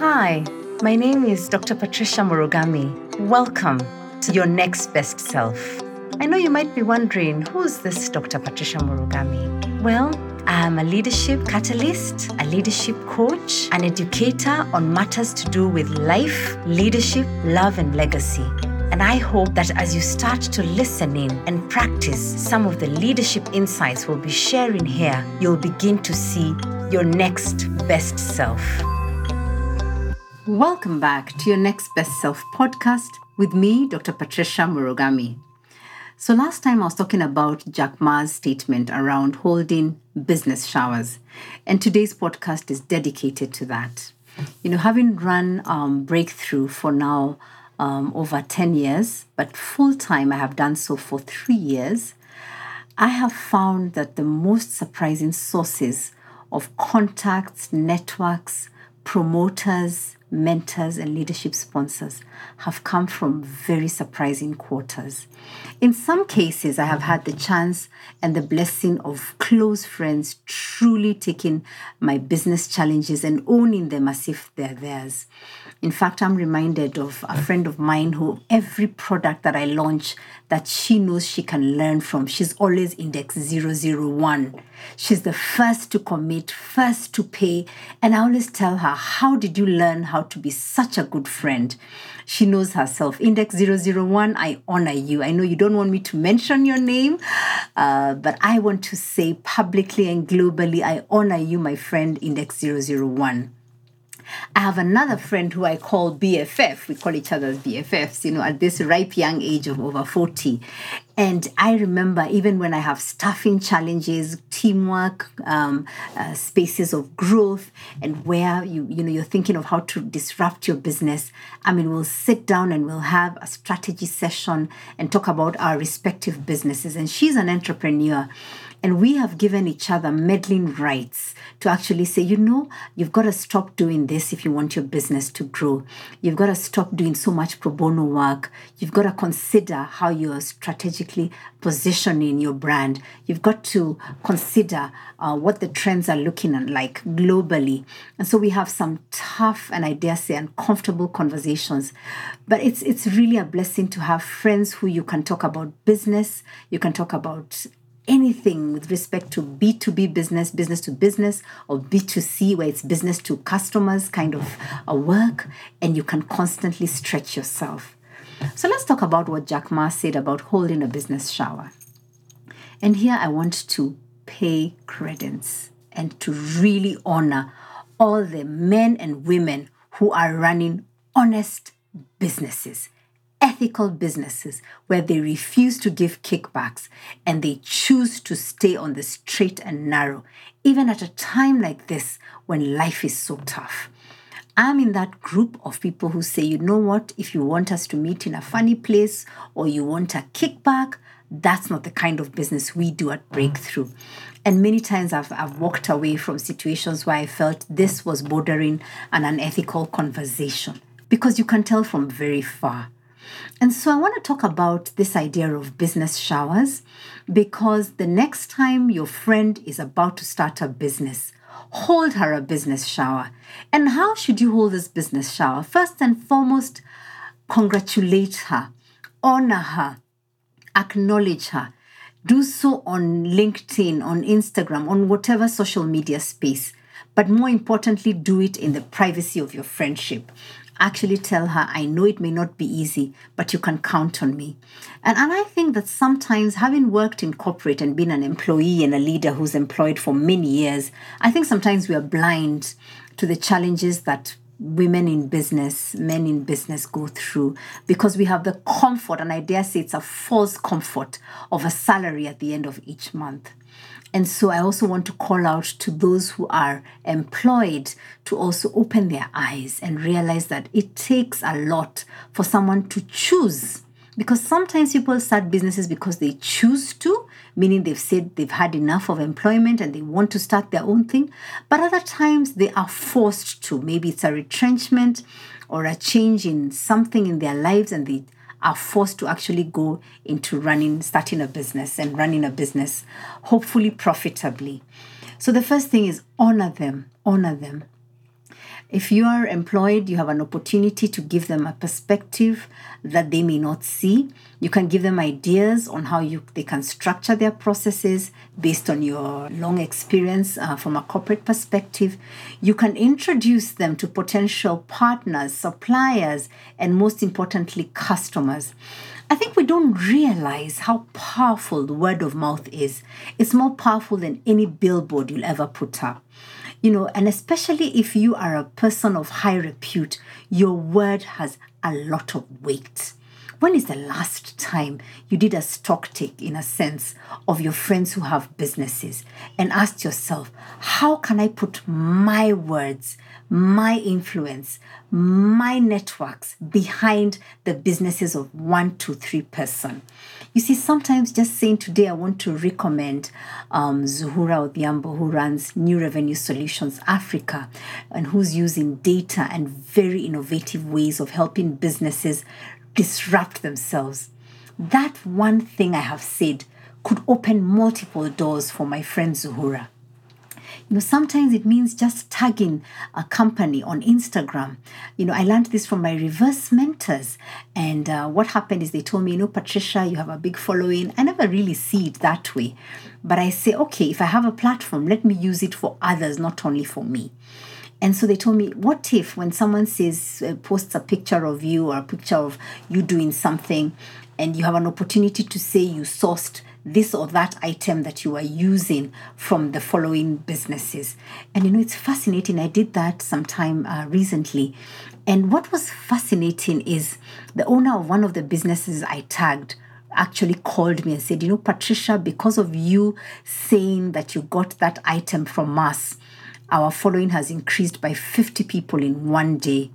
Hi, my name is Dr. Patricia Murugami. Welcome to Your Next Best Self. I know you might be wondering who's this Dr. Patricia Murugami? Well, I am a leadership catalyst, a leadership coach, an educator on matters to do with life, leadership, love, and legacy. And I hope that as you start to listen in and practice some of the leadership insights we'll be sharing here, you'll begin to see your next best self. Welcome back to your Next Best Self podcast with me, Dr. Patricia Murugami. So, last time I was talking about Jack Ma's statement around holding business showers, and today's podcast is dedicated to that. You know, having run um, Breakthrough for now um, over 10 years, but full time I have done so for three years, I have found that the most surprising sources of contacts, networks, promoters, mentors, and leadership sponsors have come from very surprising quarters. In some cases, I have had the chance and the blessing of close friends truly taking my business challenges and owning them as if they're theirs. In fact, I'm reminded of a friend of mine who every product that I launch that she knows she can learn from, she's always index 001. She's the first to commit, first to pay. And I always tell her, How did you learn how to be such a good friend? She knows herself. Index 001, I honor you. I know you don't want me to mention your name, uh, but I want to say publicly and globally, I honor you, my friend, Index 001. I have another friend who I call BFF. We call each other BFFs, you know, at this ripe young age of over 40. And I remember even when I have staffing challenges, teamwork, um, uh, spaces of growth, and where you you know you're thinking of how to disrupt your business. I mean, we'll sit down and we'll have a strategy session and talk about our respective businesses. And she's an entrepreneur, and we have given each other meddling rights to actually say, you know, you've got to stop doing this if you want your business to grow. You've got to stop doing so much pro bono work. You've got to consider how you're strategically positioning your brand. You've got to consider uh, what the trends are looking like globally. And so we have some tough and I dare say uncomfortable conversations. But it's it's really a blessing to have friends who you can talk about business, you can talk about anything with respect to B2B business, business to business, or B2C, where it's business to customers kind of a work, and you can constantly stretch yourself. So let's talk about what Jack Ma said about holding a business shower. And here I want to pay credence and to really honor all the men and women who are running honest businesses ethical businesses where they refuse to give kickbacks and they choose to stay on the straight and narrow, even at a time like this when life is so tough. I'm in that group of people who say, you know what, if you want us to meet in a funny place or you want a kickback, that's not the kind of business we do at Breakthrough. And many times I've, I've walked away from situations where I felt this was bordering an unethical conversation because you can tell from very far. And so I want to talk about this idea of business showers because the next time your friend is about to start a business, hold her a business shower. And how should you hold this business shower? First and foremost, congratulate her, honor her, acknowledge her. Do so on LinkedIn, on Instagram, on whatever social media space. But more importantly, do it in the privacy of your friendship actually tell her, I know it may not be easy, but you can count on me. And, and I think that sometimes, having worked in corporate and been an employee and a leader who's employed for many years, I think sometimes we are blind to the challenges that women in business, men in business go through because we have the comfort, and I dare say it's a false comfort, of a salary at the end of each month. And so I also want to call out to those who are employed to also open their eyes and realize that it takes a lot for someone to choose. Because sometimes people start businesses because they choose to, meaning they've said they've had enough of employment and they want to start their own thing. But other times they are forced to. Maybe it's a retrenchment or a change in something in their lives and they are forced to actually go into running, starting a business and running a business, hopefully profitably. So the first thing is honor them, honor them. If you are employed, you have an opportunity to give them a perspective that they may not see. You can give them ideas on how you they can structure their processes based on your long experience uh, from a corporate perspective. You can introduce them to potential partners, suppliers, and most importantly, customers. I think we don't realize how powerful the word of mouth is. It's more powerful than any billboard you'll ever put up you know, and especially if you are a person of high repute, your word has a lot of weight. When is the last time you did a stock take, in a sense, of your friends who have businesses and asked yourself, how can I put my words, my influence, my networks behind the businesses of one, two, three person? You see, sometimes just saying today, I want to recommend um, Zuhura Odhiambo, who runs New Revenue Solutions Africa and who's using data and very innovative ways of helping businesses disrupt themselves. That one thing I have said could open multiple doors for my friend Zuhura. You know, sometimes it means just tagging a company on Instagram. You know, I learned this from my reverse mentors. And uh, what happened is they told me, you know, Patricia, you have a big following. I never really see it that way. But I say, okay, if I have a platform, let me use it for others, not only for me. And so they told me, what if when someone says, uh, posts a picture of you or a picture of you doing something, and you have an opportunity to say you sourced this or that item that you are using from the following businesses. And you know, it's fascinating. I did that sometime uh, recently. And what was fascinating is the owner of one of the businesses I tagged actually called me and said, You know, Patricia, because of you saying that you got that item from us, our following has increased by 50 people in one day.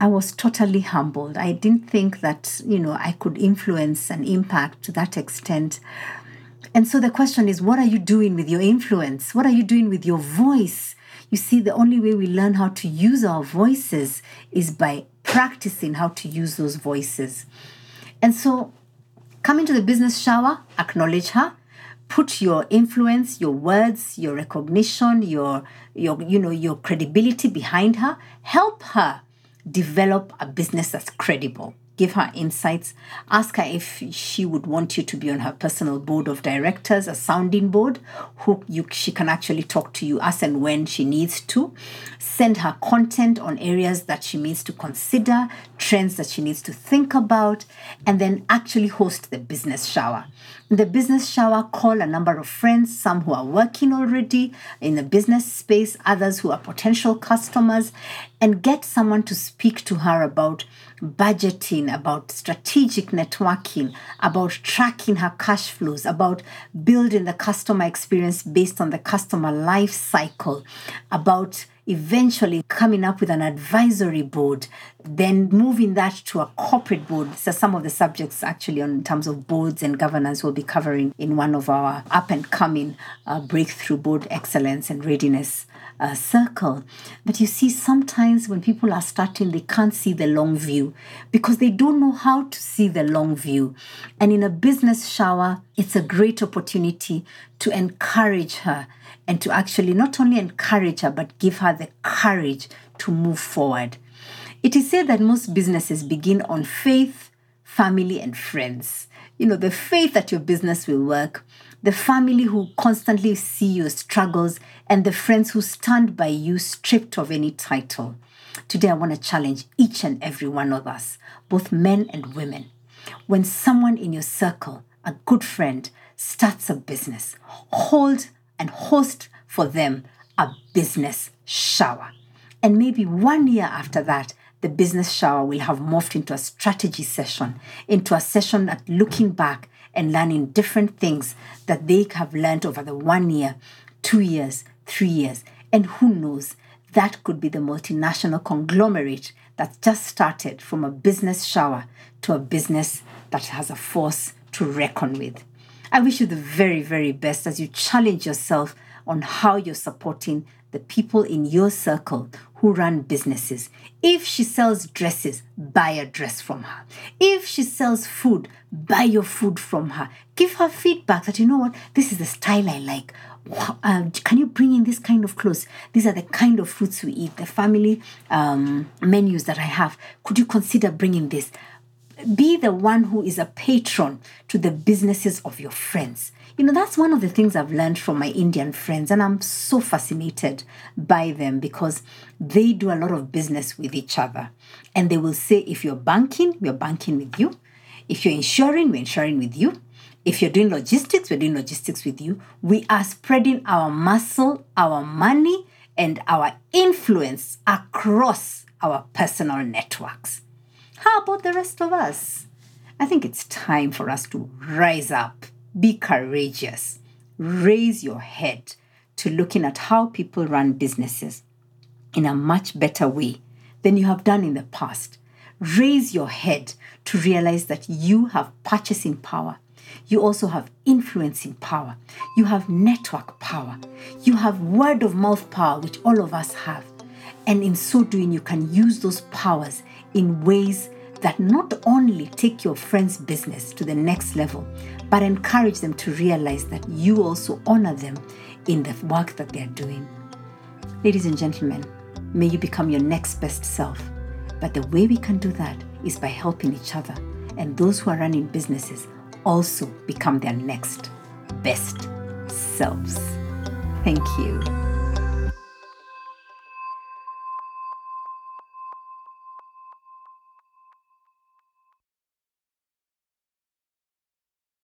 I was totally humbled. I didn't think that, you know, I could influence and impact to that extent. And so the question is, what are you doing with your influence? What are you doing with your voice? You see, the only way we learn how to use our voices is by practicing how to use those voices. And so, come into the business shower, acknowledge her, put your influence your words your recognition your your you know your credibility behind her help her develop a business that's credible. Give her insights. Ask her if she would want you to be on her personal board of directors a sounding board who you she can actually talk to you as and when she needs to. Send her content on areas that she needs to consider trends that she needs to think about and then actually host the business shower the business shower, call a number of friends, some who are working already in the business space, others who are potential customers, and get someone to speak to her about budgeting, about strategic networking, about tracking her cash flows, about building the customer experience based on the customer life cycle, about eventually coming up with an advisory board, then moving that to a corporate board. So some of the subjects actually on terms of boards and governance we'll be covering in one of our up and coming uh, breakthrough board excellence and readiness uh, circle. But you see, sometimes when people are starting, they can't see the long view because they don't know how to see the long view. And in a business shower, it's a great opportunity to encourage her and to actually not only encourage her, but give her the courage to move forward. It is said that most businesses begin on faith, family, and friends. You know, the faith that your business will work, the family who constantly see your struggles, and the friends who stand by you stripped of any title. Today, I want to challenge each and every one of us, both men and women. When someone in your circle, a good friend, starts a business, hold and host for them a business shower. And maybe one year after that, the business shower will have morphed into a strategy session, into a session at looking back and learning different things that they have learned over the one year, two years, three years. And who knows, that could be the multinational conglomerate that just started from a business shower to a business that has a force to reckon with. I wish you the very, very best as you challenge yourself on how you're supporting the people in your circle who run businesses. If she sells dresses, buy a dress from her. If she sells food, buy your food from her. Give her feedback that, you know what, this is the style I like. Uh, can you bring in this kind of clothes? These are the kind of foods we eat, the family um, menus that I have. Could you consider bringing this? Be the one who is a patron to the businesses of your friends. You know, that's one of the things I've learned from my Indian friends, and I'm so fascinated by them because they do a lot of business with each other. And they will say, if you're banking, we're banking with you. If you're insuring, we're insuring with you. If you're doing logistics, we're doing logistics with you. We are spreading our muscle, our money, and our influence across our personal networks. How about the rest of us? I think it's time for us to rise up, be courageous, raise your head to looking at how people run businesses in a much better way than you have done in the past. Raise your head to realize that you have purchasing power. You also have influencing power. You have network power. You have word of mouth power, which all of us have. And in so doing, you can use those powers in ways that not only take your friend's business to the next level, but encourage them to realize that you also honor them in the work that they're doing. Ladies and gentlemen, may you become your next best self. But the way we can do that is by helping each other. And those who are running businesses also become their next best selves. Thank you.